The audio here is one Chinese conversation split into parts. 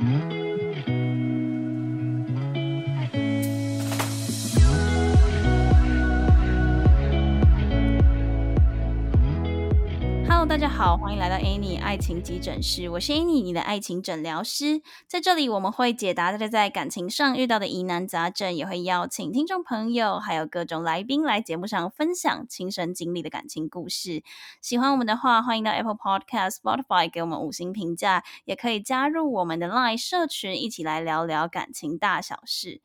大好，欢迎来到 Annie 爱情急诊室，我是 Annie，你的爱情诊疗师。在这里，我们会解答大家在感情上遇到的疑难杂症，也会邀请听众朋友还有各种来宾来节目上分享亲身经历的感情故事。喜欢我们的话，欢迎到 Apple Podcast、Spotify 给我们五星评价，也可以加入我们的 Line 社群，一起来聊聊感情大小事。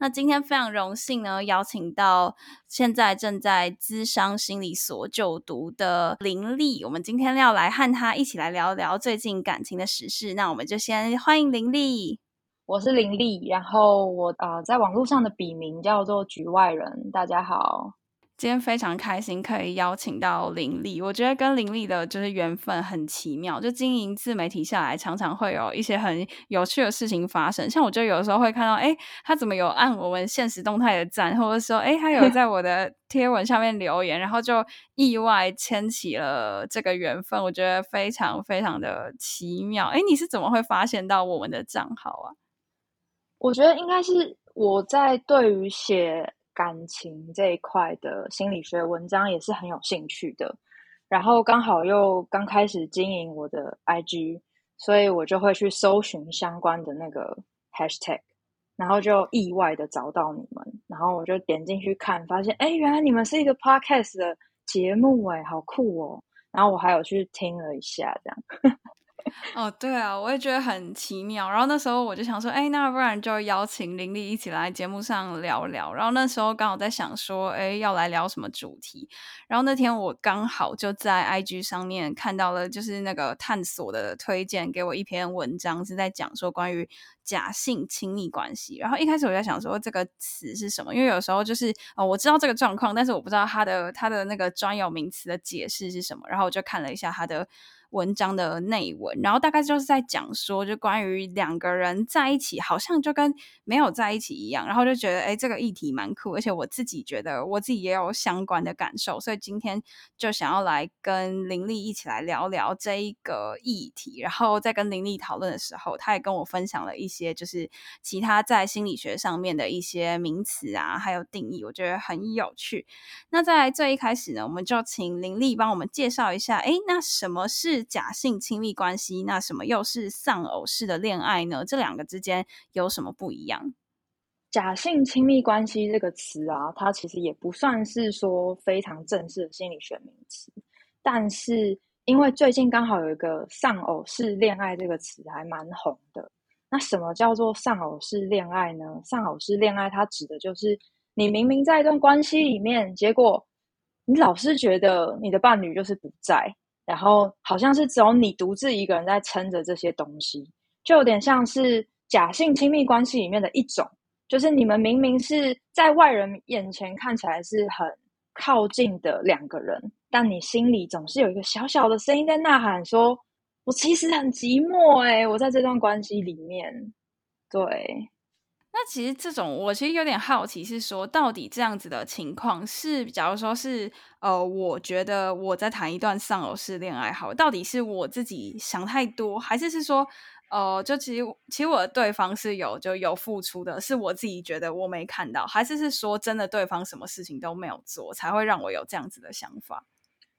那今天非常荣幸呢，邀请到现在正在资商心理所就读的林丽。我们今天要来和她一起来聊聊最近感情的时事。那我们就先欢迎林丽。我是林丽，然后我啊在网络上的笔名叫做局外人。大家好。今天非常开心可以邀请到林丽，我觉得跟林丽的就是缘分很奇妙。就经营自媒体下来，常常会有一些很有趣的事情发生。像我就有时候会看到，哎，他怎么有按我们现实动态的赞，或者说，哎，他有在我的贴文下面留言，然后就意外牵起了这个缘分。我觉得非常非常的奇妙。哎，你是怎么会发现到我们的账号啊？我觉得应该是我在对于写。感情这一块的心理学文章也是很有兴趣的，然后刚好又刚开始经营我的 IG，所以我就会去搜寻相关的那个 hashtag，然后就意外的找到你们，然后我就点进去看，发现哎，原来你们是一个 podcast 的节目，哎，好酷哦！然后我还有去听了一下，这样。哦，对啊，我也觉得很奇妙。然后那时候我就想说，哎，那不然就邀请林丽一起来节目上聊聊。然后那时候刚好在想说，哎，要来聊什么主题。然后那天我刚好就在 IG 上面看到了，就是那个探索的推荐给我一篇文章，是在讲说关于假性亲密关系。然后一开始我在想说这个词是什么，因为有时候就是哦，我知道这个状况，但是我不知道它的它的那个专有名词的解释是什么。然后我就看了一下它的。文章的内文，然后大概就是在讲说，就关于两个人在一起，好像就跟没有在一起一样，然后就觉得，哎，这个议题蛮酷，而且我自己觉得我自己也有相关的感受，所以今天就想要来跟林丽一起来聊聊这一个议题。然后在跟林丽讨论的时候，她也跟我分享了一些就是其他在心理学上面的一些名词啊，还有定义，我觉得很有趣。那在最一开始呢，我们就请林丽帮我们介绍一下，哎，那什么是？假性亲密关系，那什么又是丧偶式的恋爱呢？这两个之间有什么不一样？假性亲密关系这个词啊，它其实也不算是说非常正式的心理学名词，但是因为最近刚好有一个丧偶式恋爱这个词还蛮红的。那什么叫做丧偶式恋爱呢？丧偶式恋爱它指的就是你明明在一段关系里面，结果你老是觉得你的伴侣就是不在。然后好像是只有你独自一个人在撑着这些东西，就有点像是假性亲密关系里面的一种，就是你们明明是在外人眼前看起来是很靠近的两个人，但你心里总是有一个小小的声音在呐喊，说我其实很寂寞哎，我在这段关系里面，对。那其实这种，我其实有点好奇，是说到底这样子的情况是，假如说是，呃，我觉得我在谈一段丧偶式恋爱，好，到底是我自己想太多，还是是说，呃，就其实其实我的对方是有就有付出的，是我自己觉得我没看到，还是是说真的对方什么事情都没有做，才会让我有这样子的想法？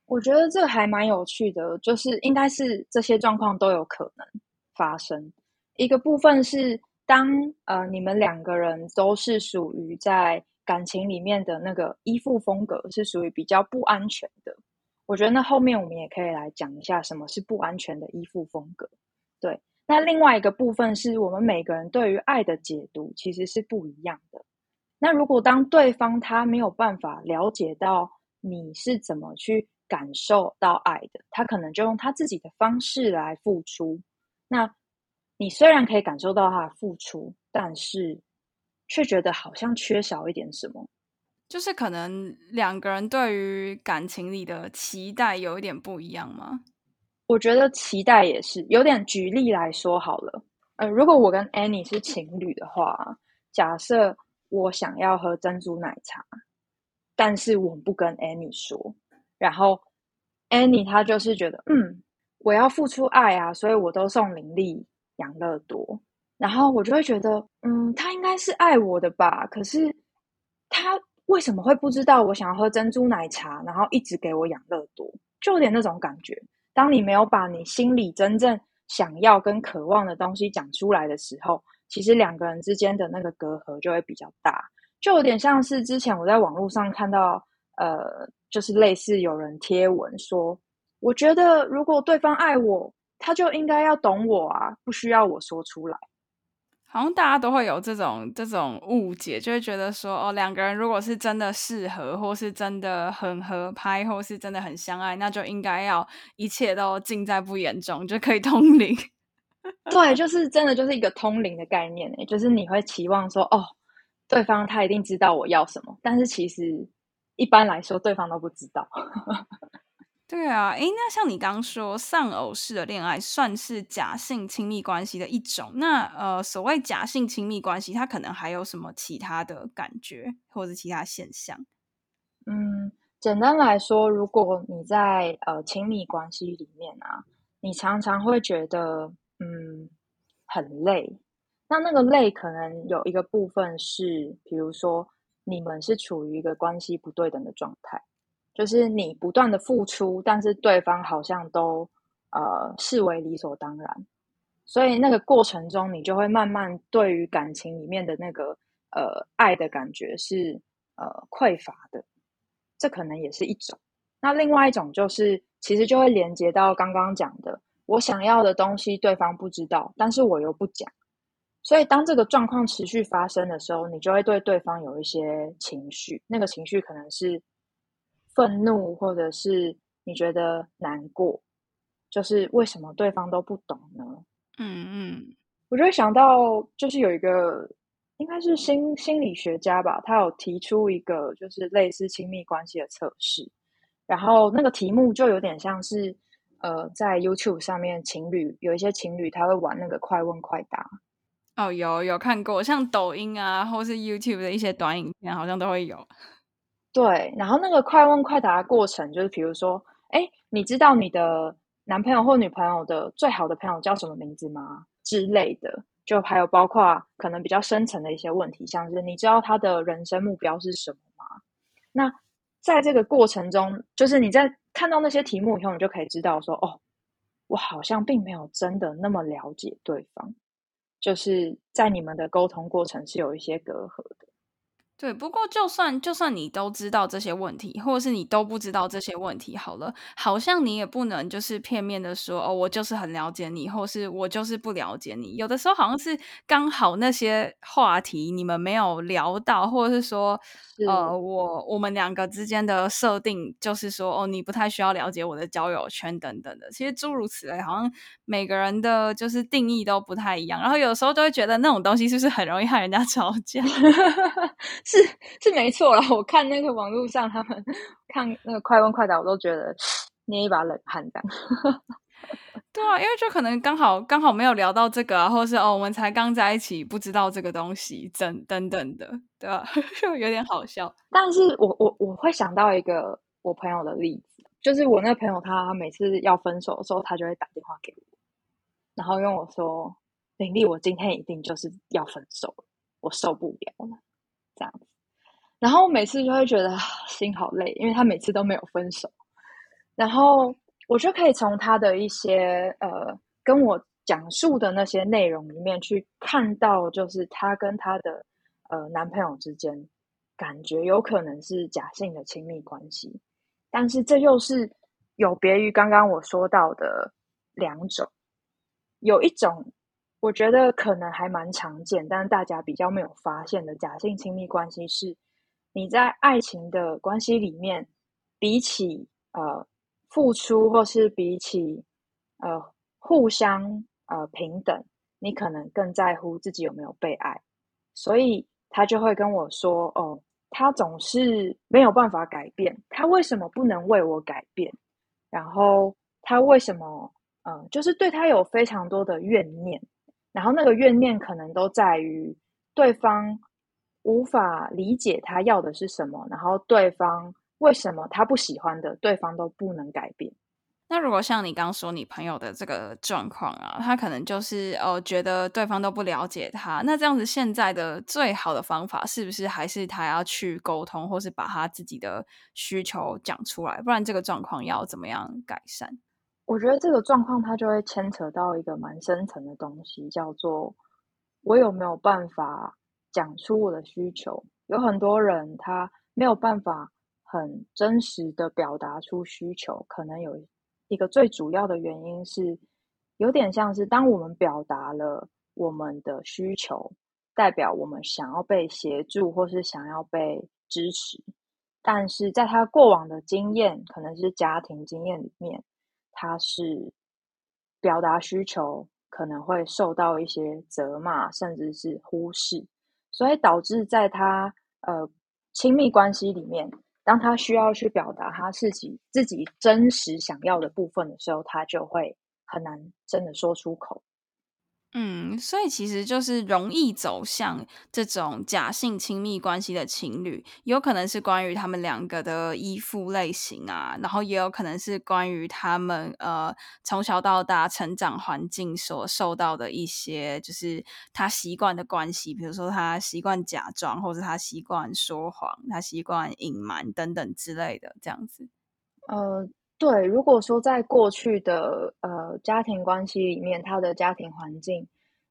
我觉得这还蛮有趣的，就是应该是这些状况都有可能发生。一个部分是。当呃你们两个人都是属于在感情里面的那个依附风格，是属于比较不安全的。我觉得那后面我们也可以来讲一下什么是不安全的依附风格。对，那另外一个部分是我们每个人对于爱的解读其实是不一样的。那如果当对方他没有办法了解到你是怎么去感受到爱的，他可能就用他自己的方式来付出。那你虽然可以感受到他的付出，但是却觉得好像缺少一点什么，就是可能两个人对于感情里的期待有一点不一样吗？我觉得期待也是有点。举例来说好了，呃，如果我跟 Annie 是情侣的话，假设我想要喝珍珠奶茶，但是我不跟 Annie 说，然后 Annie 她就是觉得，嗯，我要付出爱啊，所以我都送林丽。养乐多，然后我就会觉得，嗯，他应该是爱我的吧？可是他为什么会不知道我想要喝珍珠奶茶，然后一直给我养乐多？就有点那种感觉。当你没有把你心里真正想要跟渴望的东西讲出来的时候，其实两个人之间的那个隔阂就会比较大，就有点像是之前我在网络上看到，呃，就是类似有人贴文说，我觉得如果对方爱我，他就应该要懂我啊，不需要我说出来。好像大家都会有这种这种误解，就会觉得说，哦，两个人如果是真的适合，或是真的很合拍，或是真的很相爱，那就应该要一切都尽在不言中，就可以通灵。对，就是真的就是一个通灵的概念诶，就是你会期望说，哦，对方他一定知道我要什么，但是其实一般来说，对方都不知道。对啊，诶，那像你刚说丧偶式的恋爱算是假性亲密关系的一种，那呃，所谓假性亲密关系，它可能还有什么其他的感觉或者其他现象？嗯，简单来说，如果你在呃亲密关系里面啊，你常常会觉得嗯很累，那那个累可能有一个部分是，比如说你们是处于一个关系不对等的状态。就是你不断的付出，但是对方好像都呃视为理所当然，所以那个过程中，你就会慢慢对于感情里面的那个呃爱的感觉是呃匮乏的，这可能也是一种。那另外一种就是，其实就会连接到刚刚讲的，我想要的东西对方不知道，但是我又不讲，所以当这个状况持续发生的时候，你就会对对方有一些情绪，那个情绪可能是。愤怒，或者是你觉得难过，就是为什么对方都不懂呢？嗯嗯，我就会想到，就是有一个应该是心心理学家吧，他有提出一个就是类似亲密关系的测试，然后那个题目就有点像是呃，在 YouTube 上面情侣有一些情侣他会玩那个快问快答。哦，有有看过，像抖音啊，或是 YouTube 的一些短影片，好像都会有。对，然后那个快问快答的过程，就是比如说，哎，你知道你的男朋友或女朋友的最好的朋友叫什么名字吗？之类的，就还有包括可能比较深层的一些问题，像是你知道他的人生目标是什么吗？那在这个过程中，就是你在看到那些题目以后，你就可以知道说，哦，我好像并没有真的那么了解对方，就是在你们的沟通过程是有一些隔阂的。对，不过就算就算你都知道这些问题，或者是你都不知道这些问题，好了，好像你也不能就是片面的说哦，我就是很了解你，或是我就是不了解你。有的时候好像是刚好那些话题你们没有聊到，或者是说，呃，我我们两个之间的设定就是说，哦，你不太需要了解我的交友圈等等的。其实诸如此类，好像每个人的就是定义都不太一样。然后有时候就会觉得那种东西是不是很容易害人家 吵架？是是没错啦，我看那个网络上他们看那个快问快答，我都觉得捏一把冷汗这样。对啊，因为就可能刚好刚好没有聊到这个啊，或者是哦，我们才刚在一起，不知道这个东西，等等等的，对吧？就有点好笑。但是我我我会想到一个我朋友的例子，就是我那个朋友他每次要分手的时候，他就会打电话给我，然后跟我说：“林丽，我今天一定就是要分手了，我受不了了。”这样子，然后每次就会觉得心好累，因为他每次都没有分手，然后我就可以从他的一些呃跟我讲述的那些内容里面去看到，就是他跟他的呃男朋友之间感觉有可能是假性的亲密关系，但是这又是有别于刚刚我说到的两种，有一种。我觉得可能还蛮常见，但大家比较没有发现的假性亲密关系是，你在爱情的关系里面，比起呃付出或是比起呃互相呃平等，你可能更在乎自己有没有被爱，所以他就会跟我说：“哦，他总是没有办法改变，他为什么不能为我改变？然后他为什么嗯，就是对他有非常多的怨念。”然后那个怨念可能都在于对方无法理解他要的是什么，然后对方为什么他不喜欢的，对方都不能改变。那如果像你刚说你朋友的这个状况啊，他可能就是哦觉得对方都不了解他，那这样子现在的最好的方法是不是还是他要去沟通，或是把他自己的需求讲出来？不然这个状况要怎么样改善？我觉得这个状况它就会牵扯到一个蛮深层的东西，叫做我有没有办法讲出我的需求？有很多人他没有办法很真实的表达出需求，可能有。一个最主要的原因是，有点像是当我们表达了我们的需求，代表我们想要被协助或是想要被支持，但是在他过往的经验，可能是家庭经验里面，他是表达需求可能会受到一些责骂，甚至是忽视，所以导致在他呃亲密关系里面。当他需要去表达他自己自己真实想要的部分的时候，他就会很难真的说出口。嗯，所以其实就是容易走向这种假性亲密关系的情侣，有可能是关于他们两个的依附类型啊，然后也有可能是关于他们呃从小到大成长环境所受到的一些，就是他习惯的关系，比如说他习惯假装，或者他习惯说谎，他习惯隐瞒等等之类的这样子。呃。对，如果说在过去的呃家庭关系里面，他的家庭环境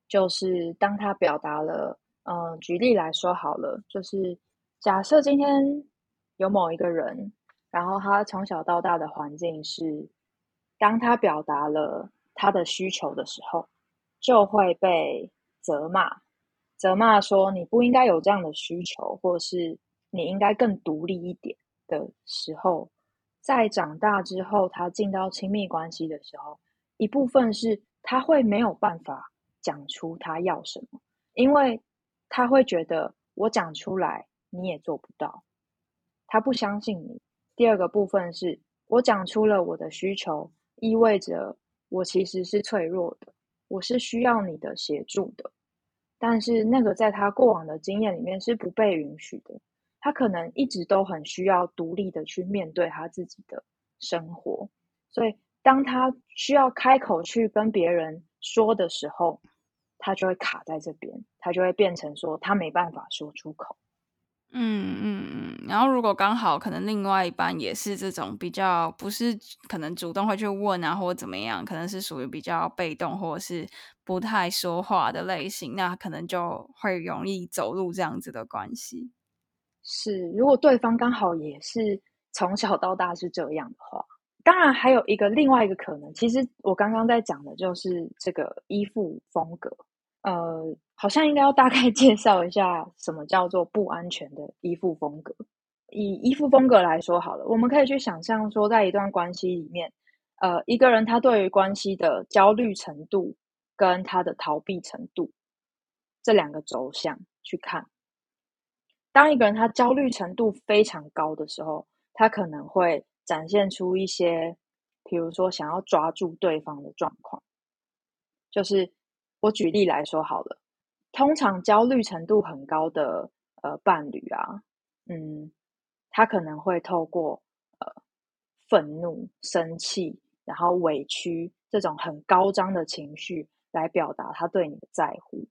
就是当他表达了，嗯，举例来说好了，就是假设今天有某一个人，然后他从小到大的环境是，当他表达了他的需求的时候，就会被责骂，责骂说你不应该有这样的需求，或是你应该更独立一点的时候。在长大之后，他进到亲密关系的时候，一部分是他会没有办法讲出他要什么，因为他会觉得我讲出来你也做不到，他不相信你。第二个部分是我讲出了我的需求，意味着我其实是脆弱的，我是需要你的协助的，但是那个在他过往的经验里面是不被允许的。他可能一直都很需要独立的去面对他自己的生活，所以当他需要开口去跟别人说的时候，他就会卡在这边，他就会变成说他没办法说出口。嗯嗯嗯。然后如果刚好可能另外一半也是这种比较不是可能主动会去问啊，或怎么样，可能是属于比较被动或者是不太说话的类型，那可能就会容易走入这样子的关系。是，如果对方刚好也是从小到大是这样的话，当然还有一个另外一个可能。其实我刚刚在讲的就是这个依附风格。呃，好像应该要大概 介绍一下什么叫做不安全的依附风格。以依附风格来说好了，我们可以去想象说，在一段关系里面，呃，一个人他对于关系的焦虑程度跟他的逃避程度这两个轴向去看。当一个人他焦虑程度非常高的时候，他可能会展现出一些，比如说想要抓住对方的状况。就是我举例来说好了，通常焦虑程度很高的呃伴侣啊，嗯，他可能会透过呃愤怒、生气，然后委屈这种很高涨的情绪来表达他对你的在乎。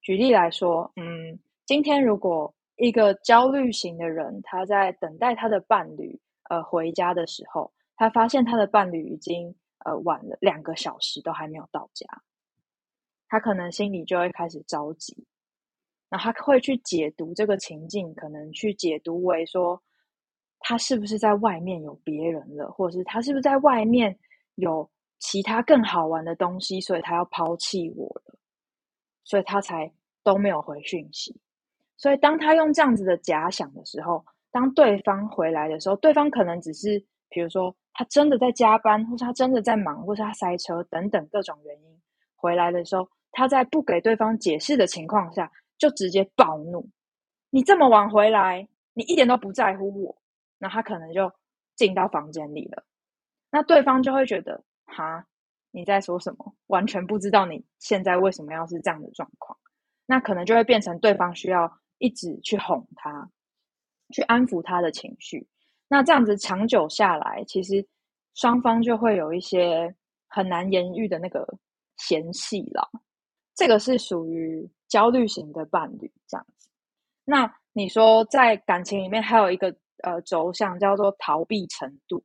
举例来说，嗯。今天，如果一个焦虑型的人，他在等待他的伴侣呃回家的时候，他发现他的伴侣已经呃晚了两个小时都还没有到家，他可能心里就会开始着急，那他会去解读这个情境，可能去解读为说他是不是在外面有别人了，或者是他是不是在外面有其他更好玩的东西，所以他要抛弃我了，所以他才都没有回讯息。所以，当他用这样子的假想的时候，当对方回来的时候，对方可能只是，比如说他真的在加班，或是他真的在忙，或是他塞车等等各种原因回来的时候，他在不给对方解释的情况下，就直接暴怒：“你这么晚回来，你一点都不在乎我。”那他可能就进到房间里了。那对方就会觉得：“哈，你在说什么？完全不知道你现在为什么要是这样的状况。”那可能就会变成对方需要。一直去哄他，去安抚他的情绪。那这样子长久下来，其实双方就会有一些很难言喻的那个嫌隙了。这个是属于焦虑型的伴侣这样子。那你说在感情里面还有一个呃轴向叫做逃避程度。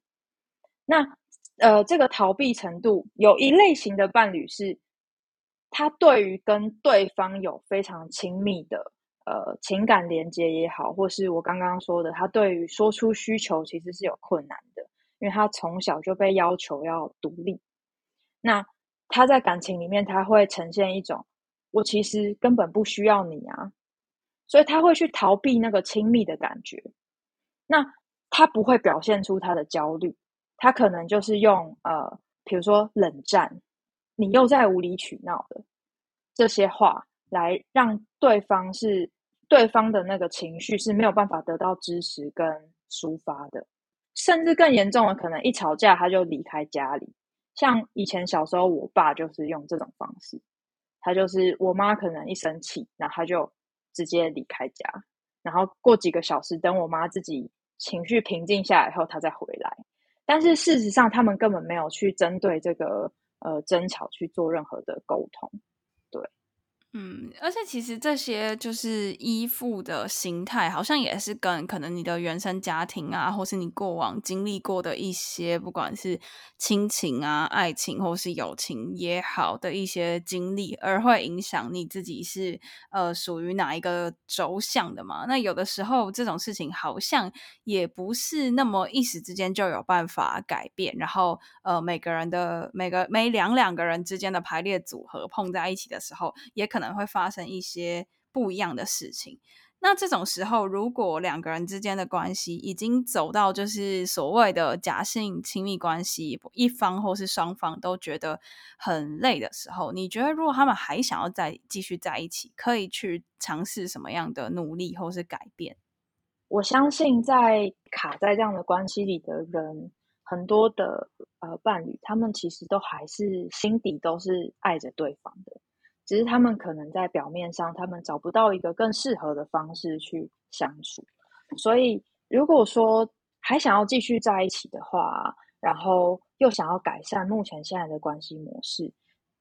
那呃这个逃避程度有一类型的伴侣是，他对于跟对方有非常亲密的呃情感连接也好，或是我刚刚说的，他对于说出需求其实是有困难的，因为他从小就被要求要独立。那他在感情里面，他会呈现一种我其实根本不需要你啊，所以他会去逃避那个亲密的感觉。那他不会表现出他的焦虑，他可能就是用呃，比如说冷战，你又在无理取闹的这些话，来让对方是对方的那个情绪是没有办法得到支持跟抒发的，甚至更严重的，可能一吵架他就离开家里。像以前小时候，我爸就是用这种方式，他就是我妈可能一生气，然后他就直接离开家，然后过几个小时，等我妈自己情绪平静下来后，他再回来。但是事实上，他们根本没有去针对这个呃争吵去做任何的沟通。嗯，而且其实这些就是依附的心态，好像也是跟可能你的原生家庭啊，或是你过往经历过的一些，不管是亲情啊、爱情或是友情也好的一些经历，而会影响你自己是呃属于哪一个轴向的嘛？那有的时候这种事情好像也不是那么一时之间就有办法改变，然后呃每个人的每个每两两个人之间的排列组合碰在一起的时候，也可能。可能会发生一些不一样的事情。那这种时候，如果两个人之间的关系已经走到就是所谓的假性亲密关系，一方或是双方都觉得很累的时候，你觉得如果他们还想要再继续在一起，可以去尝试什么样的努力或是改变？我相信，在卡在这样的关系里的人，很多的呃伴侣，他们其实都还是心底都是爱着对方的。只是他们可能在表面上，他们找不到一个更适合的方式去相处。所以，如果说还想要继续在一起的话，然后又想要改善目前现在的关系模式，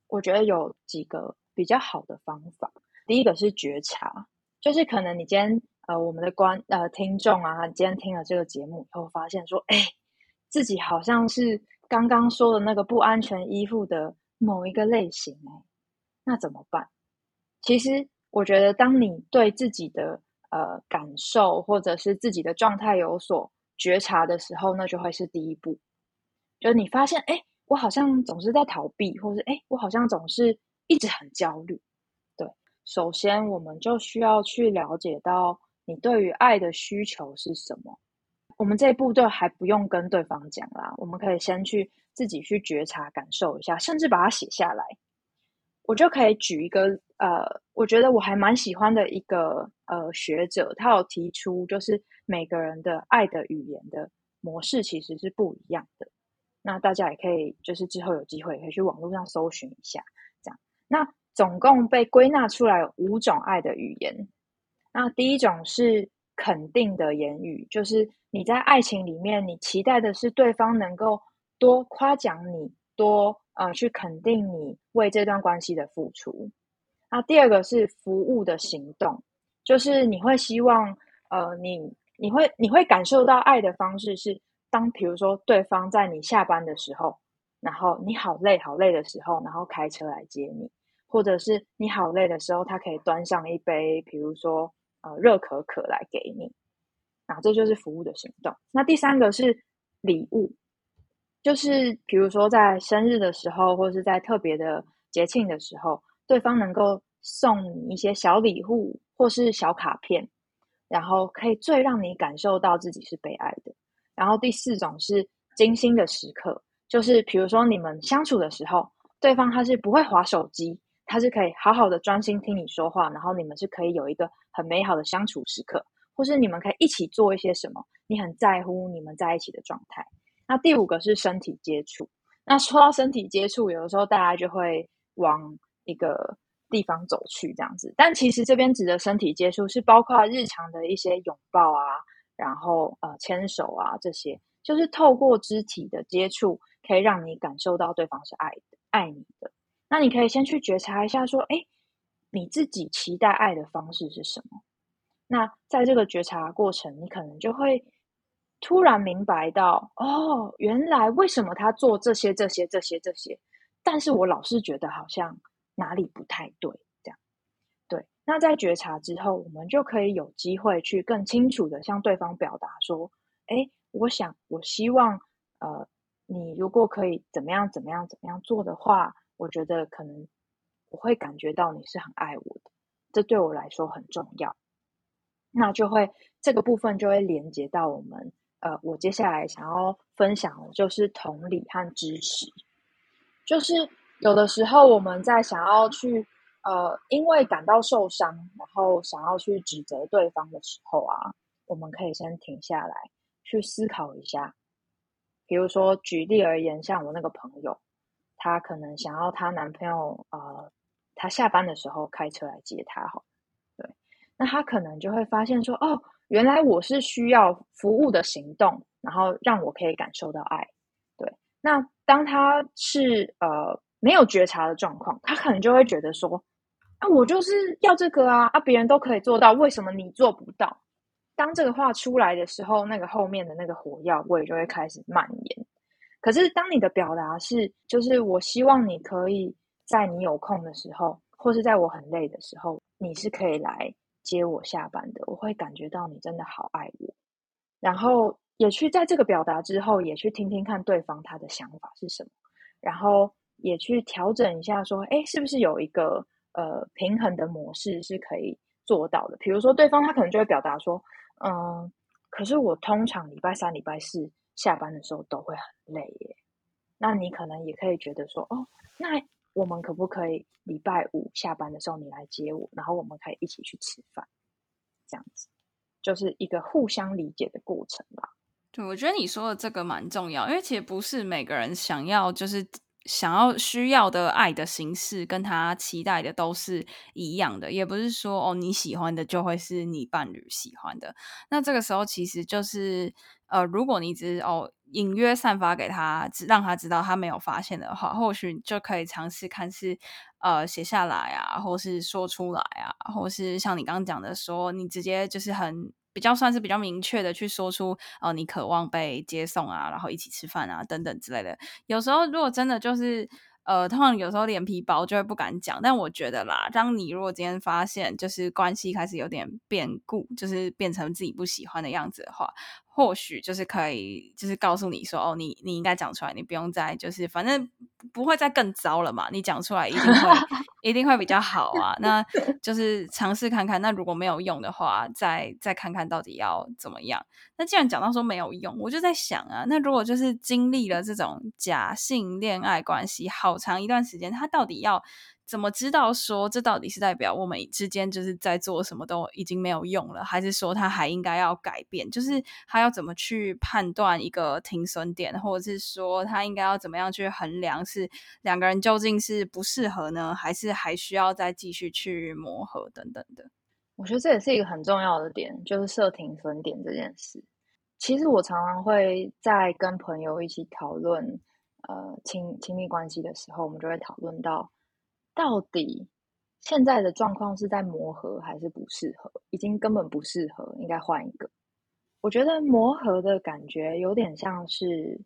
我觉得有几个比较好的方法。第一个是觉察，就是可能你今天呃，我们的观呃听众啊，今天听了这个节目以后，发现说，哎，自己好像是刚刚说的那个不安全依附的某一个类型，哎。那怎么办？其实我觉得，当你对自己的呃感受或者是自己的状态有所觉察的时候，那就会是第一步。就你发现，哎，我好像总是在逃避，或是哎，我好像总是一直很焦虑。对，首先我们就需要去了解到你对于爱的需求是什么。我们这一步就还不用跟对方讲啦，我们可以先去自己去觉察、感受一下，甚至把它写下来。我就可以举一个呃，我觉得我还蛮喜欢的一个呃学者，他有提出，就是每个人的爱的语言的模式其实是不一样的。那大家也可以就是之后有机会可以去网络上搜寻一下，这样。那总共被归纳出来五种爱的语言。那第一种是肯定的言语，就是你在爱情里面，你期待的是对方能够多夸奖你，多。呃，去肯定你为这段关系的付出。那第二个是服务的行动，就是你会希望，呃，你你会你会感受到爱的方式是，当比如说对方在你下班的时候，然后你好累好累的时候，然后开车来接你，或者是你好累的时候，他可以端上一杯，比如说呃热可可来给你，那这就是服务的行动。那第三个是礼物。就是比如说，在生日的时候，或是在特别的节庆的时候，对方能够送你一些小礼物或是小卡片，然后可以最让你感受到自己是被爱的。然后第四种是精心的时刻，就是比如说你们相处的时候，对方他是不会划手机，他是可以好好的专心听你说话，然后你们是可以有一个很美好的相处时刻，或是你们可以一起做一些什么，你很在乎你们在一起的状态。那第五个是身体接触。那说到身体接触，有的时候大家就会往一个地方走去，这样子。但其实这边指的身体接触，是包括日常的一些拥抱啊，然后呃牵手啊这些。就是透过肢体的接触，可以让你感受到对方是爱的、爱你的。那你可以先去觉察一下，说，哎，你自己期待爱的方式是什么？那在这个觉察过程，你可能就会突然明白到，哦，原来为什么他做这些、这些、这些、这些，但是我老是觉得好像哪里不太对，这样。对，那在觉察之后，我们就可以有机会去更清楚的向对方表达说，哎，我想，我希望，呃，你如果可以怎么样、怎么样、怎么样做的话。我觉得可能我会感觉到你是很爱我的，这对我来说很重要。那就会这个部分就会连接到我们呃，我接下来想要分享的就是同理和支持。就是有的时候我们在想要去呃，因为感到受伤，然后想要去指责对方的时候啊，我们可以先停下来去思考一下。比如说举例而言，像我那个朋友。她可能想要她男朋友，呃，她下班的时候开车来接她，好，对，那她可能就会发现说，哦，原来我是需要服务的行动，然后让我可以感受到爱，对。那当他是呃没有觉察的状况，他可能就会觉得说，啊，我就是要这个啊，啊，别人都可以做到，为什么你做不到？当这个话出来的时候，那个后面的那个火药味就会开始蔓延。可是，当你的表达是，就是我希望你可以在你有空的时候，或是在我很累的时候，你是可以来接我下班的。我会感觉到你真的好爱我，然后也去在这个表达之后，也去听听看对方他的想法是什么，然后也去调整一下，说，哎，是不是有一个呃平衡的模式是可以做到的？比如说，对方他可能就会表达说，嗯，可是我通常礼拜三、礼拜四。下班的时候都会很累耶，那你可能也可以觉得说，哦，那我们可不可以礼拜五下班的时候你来接我，然后我们可以一起去吃饭，这样子就是一个互相理解的过程吧。对，我觉得你说的这个蛮重要，因为其实不是每个人想要就是想要需要的爱的形式跟他期待的都是一样的，也不是说哦你喜欢的就会是你伴侣喜欢的。那这个时候其实就是。呃，如果你只哦隐约散发给他，让他知道他没有发现的话，或许就可以尝试看是呃写下来啊，或是说出来啊，或是像你刚刚讲的说，你直接就是很比较算是比较明确的去说出哦，你渴望被接送啊，然后一起吃饭啊等等之类的。有时候如果真的就是呃，通常有时候脸皮薄就会不敢讲，但我觉得啦，当你如果今天发现就是关系开始有点变故，就是变成自己不喜欢的样子的话。或许就是可以，就是告诉你说，哦，你你应该讲出来，你不用再就是，反正不会再更糟了嘛。你讲出来一定会 一定会比较好啊。那就是尝试看看，那如果没有用的话，再再看看到底要怎么样。那既然讲到说没有用，我就在想啊，那如果就是经历了这种假性恋爱关系好长一段时间，他到底要？怎么知道说这到底是代表我们之间就是在做什么都已经没有用了，还是说他还应该要改变？就是他要怎么去判断一个停损点，或者是说他应该要怎么样去衡量是两个人究竟是不适合呢，还是还需要再继续去磨合等等的？我觉得这也是一个很重要的点，就是设停损点这件事。其实我常常会在跟朋友一起讨论呃亲亲密关系的时候，我们就会讨论到。到底现在的状况是在磨合还是不适合？已经根本不适合，应该换一个。我觉得磨合的感觉有点像是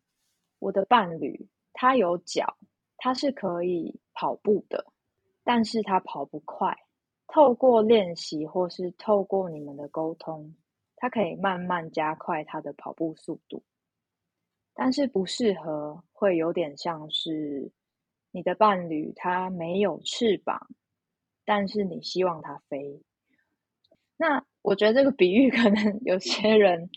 我的伴侣，他有脚，他是可以跑步的，但是他跑不快。透过练习或是透过你们的沟通，他可以慢慢加快他的跑步速度。但是不适合，会有点像是。你的伴侣他没有翅膀，但是你希望他飞。那我觉得这个比喻 可能有些人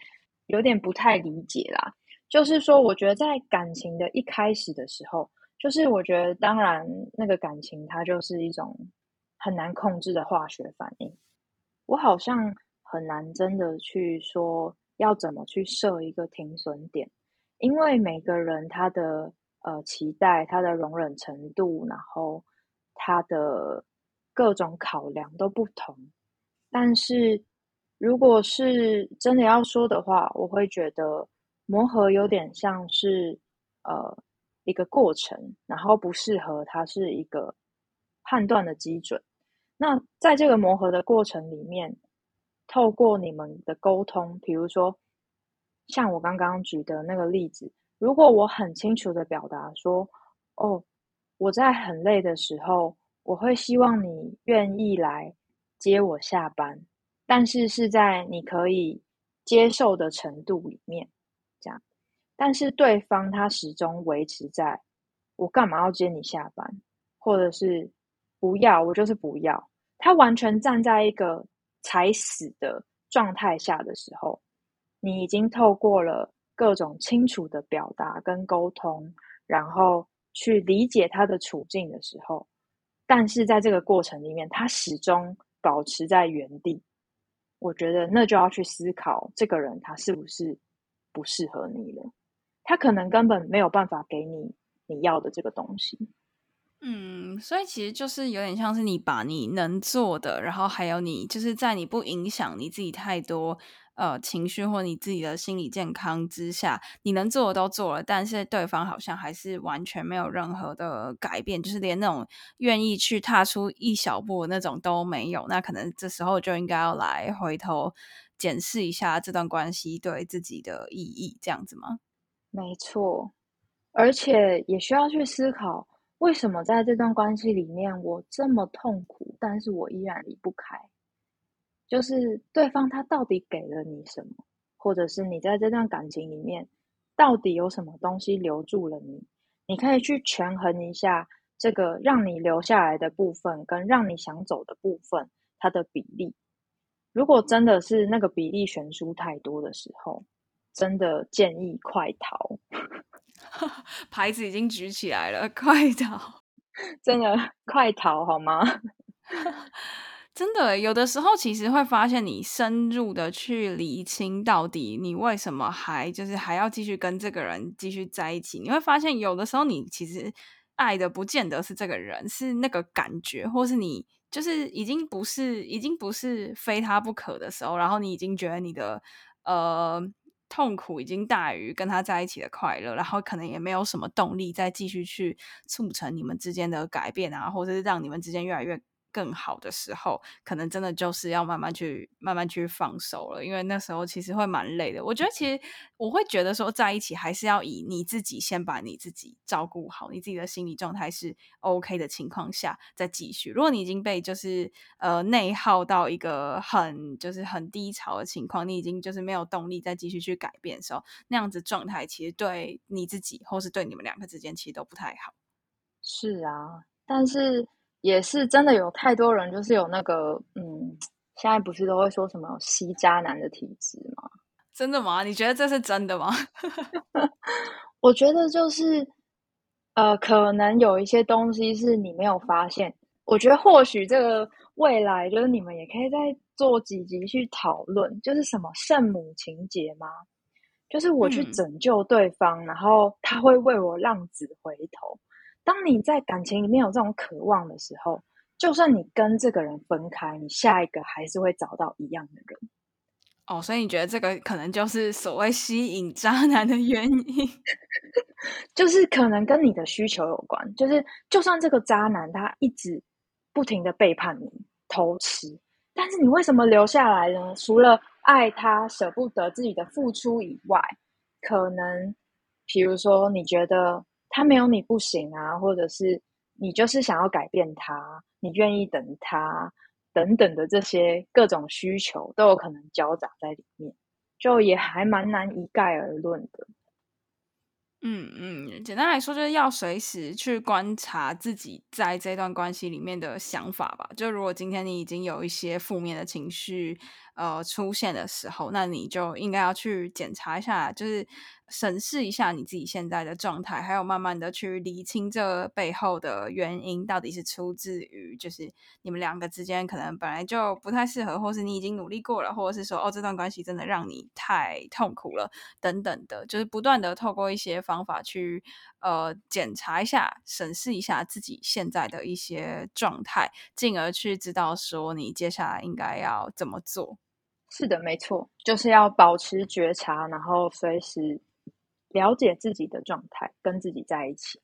有点不太理解啦。就是说，我觉得在感情的一开始的时候，就是我觉得当然那个感情它就是一种很难控制的化学反应。我好像很难真的去说要怎么去设一个停损点，因为每个人他的。呃，期待他的容忍程度，然后他的各种考量都不同。但是，如果是真的要说的话，我会觉得，磨合有点像是呃一个过程，然后不适合它是一个判断的基准。那在这个磨合的过程里面，透过你们的沟通，比如说像我刚刚举的那个例子，如果我很清楚的表达说，哦，我在很累的时候，我会希望你愿意来接我下班，但是是在你可以接受的程度里面，这样。但是对方他始终维持在，我干嘛要接你下班，或者是不要，我就是不要。他完全站在一个踩死的状态下的时候，你已经透过了各种清楚的表达跟沟通，然后。去理解他的处境的时候，但是在这个过程里面，他始终保持在原地。我觉得那就要去思考，这个人他是不是不适合你了？他可能根本没有办法给你你要的这个东西。嗯，所以其实就是有点像是你把你能做的，然后还有你就是在你不影响你自己太多。呃，情绪或你自己的心理健康之下，你能做的都做了，但是对方好像还是完全没有任何的改变，就是连那种愿意去踏出一小步那种都没有。那可能这时候就应该要来回头检视一下这段关系对自己的意义，这样子吗？没错，而且也需要去思考，为什么在这段关系里面我这么痛苦，但是我依然离不开。就是对方他到底给了你什么，或者是你在这段感情里面到底有什么东西留住了你？你可以去权衡一下这个让你留下来的部分跟让你想走的部分它的比例。如果真的是那个比例悬殊太多的时候，真的建议快逃。牌子已经举起来了，快逃！真的快逃好吗？真的，有的时候其实会发现，你深入的去理清到底你为什么还就是还要继续跟这个人继续在一起，你会发现有的时候你其实爱的不见得是这个人，是那个感觉，或是你就是已经不是已经不是非他不可的时候，然后你已经觉得你的呃痛苦已经大于跟他在一起的快乐，然后可能也没有什么动力再继续去促成你们之间的改变啊，或者是让你们之间越来越。更好的时候，可能真的就是要慢慢去、慢慢去放手了，因为那时候其实会蛮累的。我觉得，其实我会觉得说，在一起还是要以你自己先把你自己照顾好，你自己的心理状态是 OK 的情况下再继续。如果你已经被就是呃内耗到一个很就是很低潮的情况，你已经就是没有动力再继续去改变的时候，那样子状态其实对你自己或是对你们两个之间其实都不太好。是啊，但是。也是真的有太多人，就是有那个，嗯，现在不是都会说什么吸渣男的体质吗？真的吗？你觉得这是真的吗？我觉得就是，呃，可能有一些东西是你没有发现。我觉得或许这个未来，就是你们也可以再做几集去讨论，就是什么圣母情节吗？就是我去拯救对方，然后他会为我浪子回头。当你在感情里面有这种渴望的时候，就算你跟这个人分开，你下一个还是会找到一样的人。哦，所以你觉得这个可能就是所谓吸引渣男的原因，就是可能跟你的需求有关。就是就算这个渣男他一直不停的背叛你、偷吃，但是你为什么留下来呢？除了爱他、舍不得自己的付出以外，可能比如说你觉得。他没有你不行啊，或者是你就是想要改变他，你愿意等他等等的这些各种需求都有可能交杂在里面，就也还蛮难一概而论的。嗯嗯，简单来说就是要随时去观察自己在这段关系里面的想法吧。就如果今天你已经有一些负面的情绪呃出现的时候，那你就应该要去检查一下，就是。审视一下你自己现在的状态，还有慢慢的去理清这背后的原因，到底是出自于就是你们两个之间可能本来就不太适合，或是你已经努力过了，或者是说哦这段关系真的让你太痛苦了等等的，就是不断的透过一些方法去呃检查一下、审视一下自己现在的一些状态，进而去知道说你接下来应该要怎么做。是的，没错，就是要保持觉察，然后随时。了解自己的状态，跟自己在一起。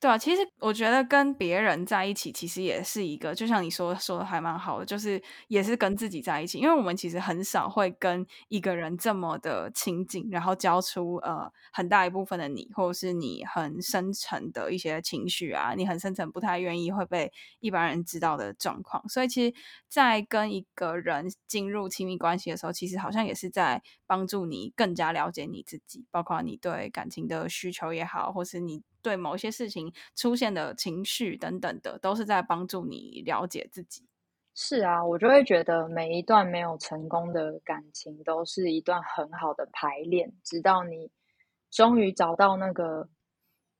对啊，其实我觉得跟别人在一起，其实也是一个，就像你说说的还蛮好的，就是也是跟自己在一起，因为我们其实很少会跟一个人这么的亲近，然后交出呃很大一部分的你，或者是你很深沉的一些情绪啊，你很深沉不太愿意会被一般人知道的状况，所以其实，在跟一个人进入亲密关系的时候，其实好像也是在帮助你更加了解你自己，包括你对感情的需求也好，或是你。对某些事情出现的情绪等等的，都是在帮助你了解自己。是啊，我就会觉得每一段没有成功的感情，都是一段很好的排练，直到你终于找到那个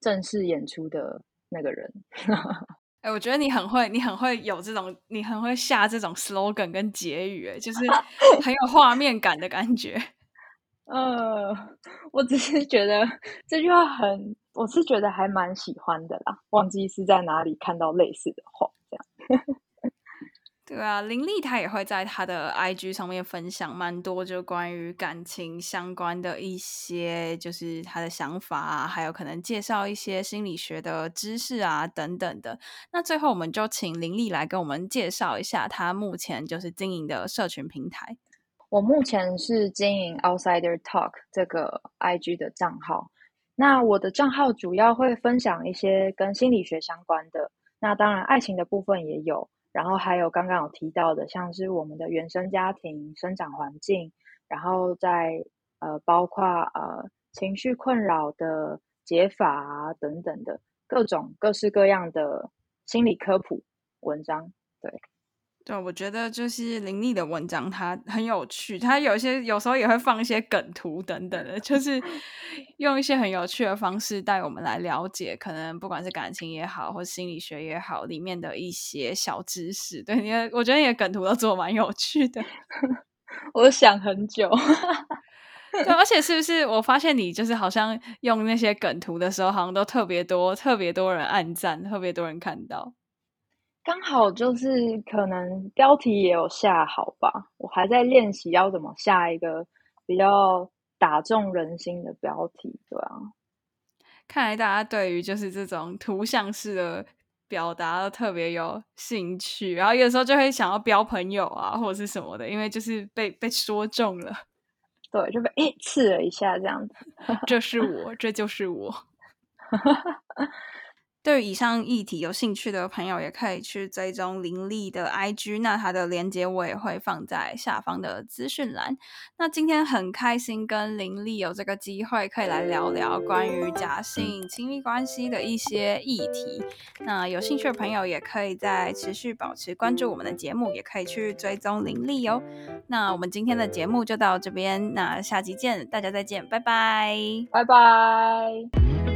正式演出的那个人。哎，我觉得你很会，你很会有这种，你很会下这种 slogan 跟结语，就是 很有画面感的感觉。呃，我只是觉得这句话很。我是觉得还蛮喜欢的啦，忘记是在哪里看到类似的话，这样。对啊，林丽她也会在她的 IG 上面分享蛮多，就关于感情相关的一些，就是她的想法啊，还有可能介绍一些心理学的知识啊等等的。那最后我们就请林丽来跟我们介绍一下她目前就是经营的社群平台。我目前是经营 Outsider Talk 这个 IG 的账号。那我的账号主要会分享一些跟心理学相关的，那当然爱情的部分也有，然后还有刚刚有提到的，像是我们的原生家庭、生长环境，然后在呃包括呃情绪困扰的解法啊等等的各种各式各样的心理科普文章，对。对，我觉得就是林立的文章，它很有趣。它有些有时候也会放一些梗图等等的，就是 用一些很有趣的方式带我们来了解，可能不管是感情也好，或心理学也好，里面的一些小知识。对，你我觉得你的梗图都做蛮有趣的。我想很久。对，而且是不是我发现你就是好像用那些梗图的时候，好像都特别多、特别多人按赞，特别多人看到。刚好就是可能标题也有下好吧，我还在练习要怎么下一个比较打中人心的标题，对啊。看来大家对于就是这种图像式的表达都特别有兴趣，然后有时候就会想要标朋友啊或者是什么的，因为就是被被说中了，对，就被诶刺了一下这样子。这是我，这就是我。对于以上议题有兴趣的朋友，也可以去追踪林立的 IG，那它的链接我也会放在下方的资讯栏。那今天很开心跟林立有这个机会，可以来聊聊关于假性亲密关系的一些议题。那有兴趣的朋友也可以在持续保持关注我们的节目，也可以去追踪林立哦。那我们今天的节目就到这边，那下期见，大家再见，拜拜，拜拜。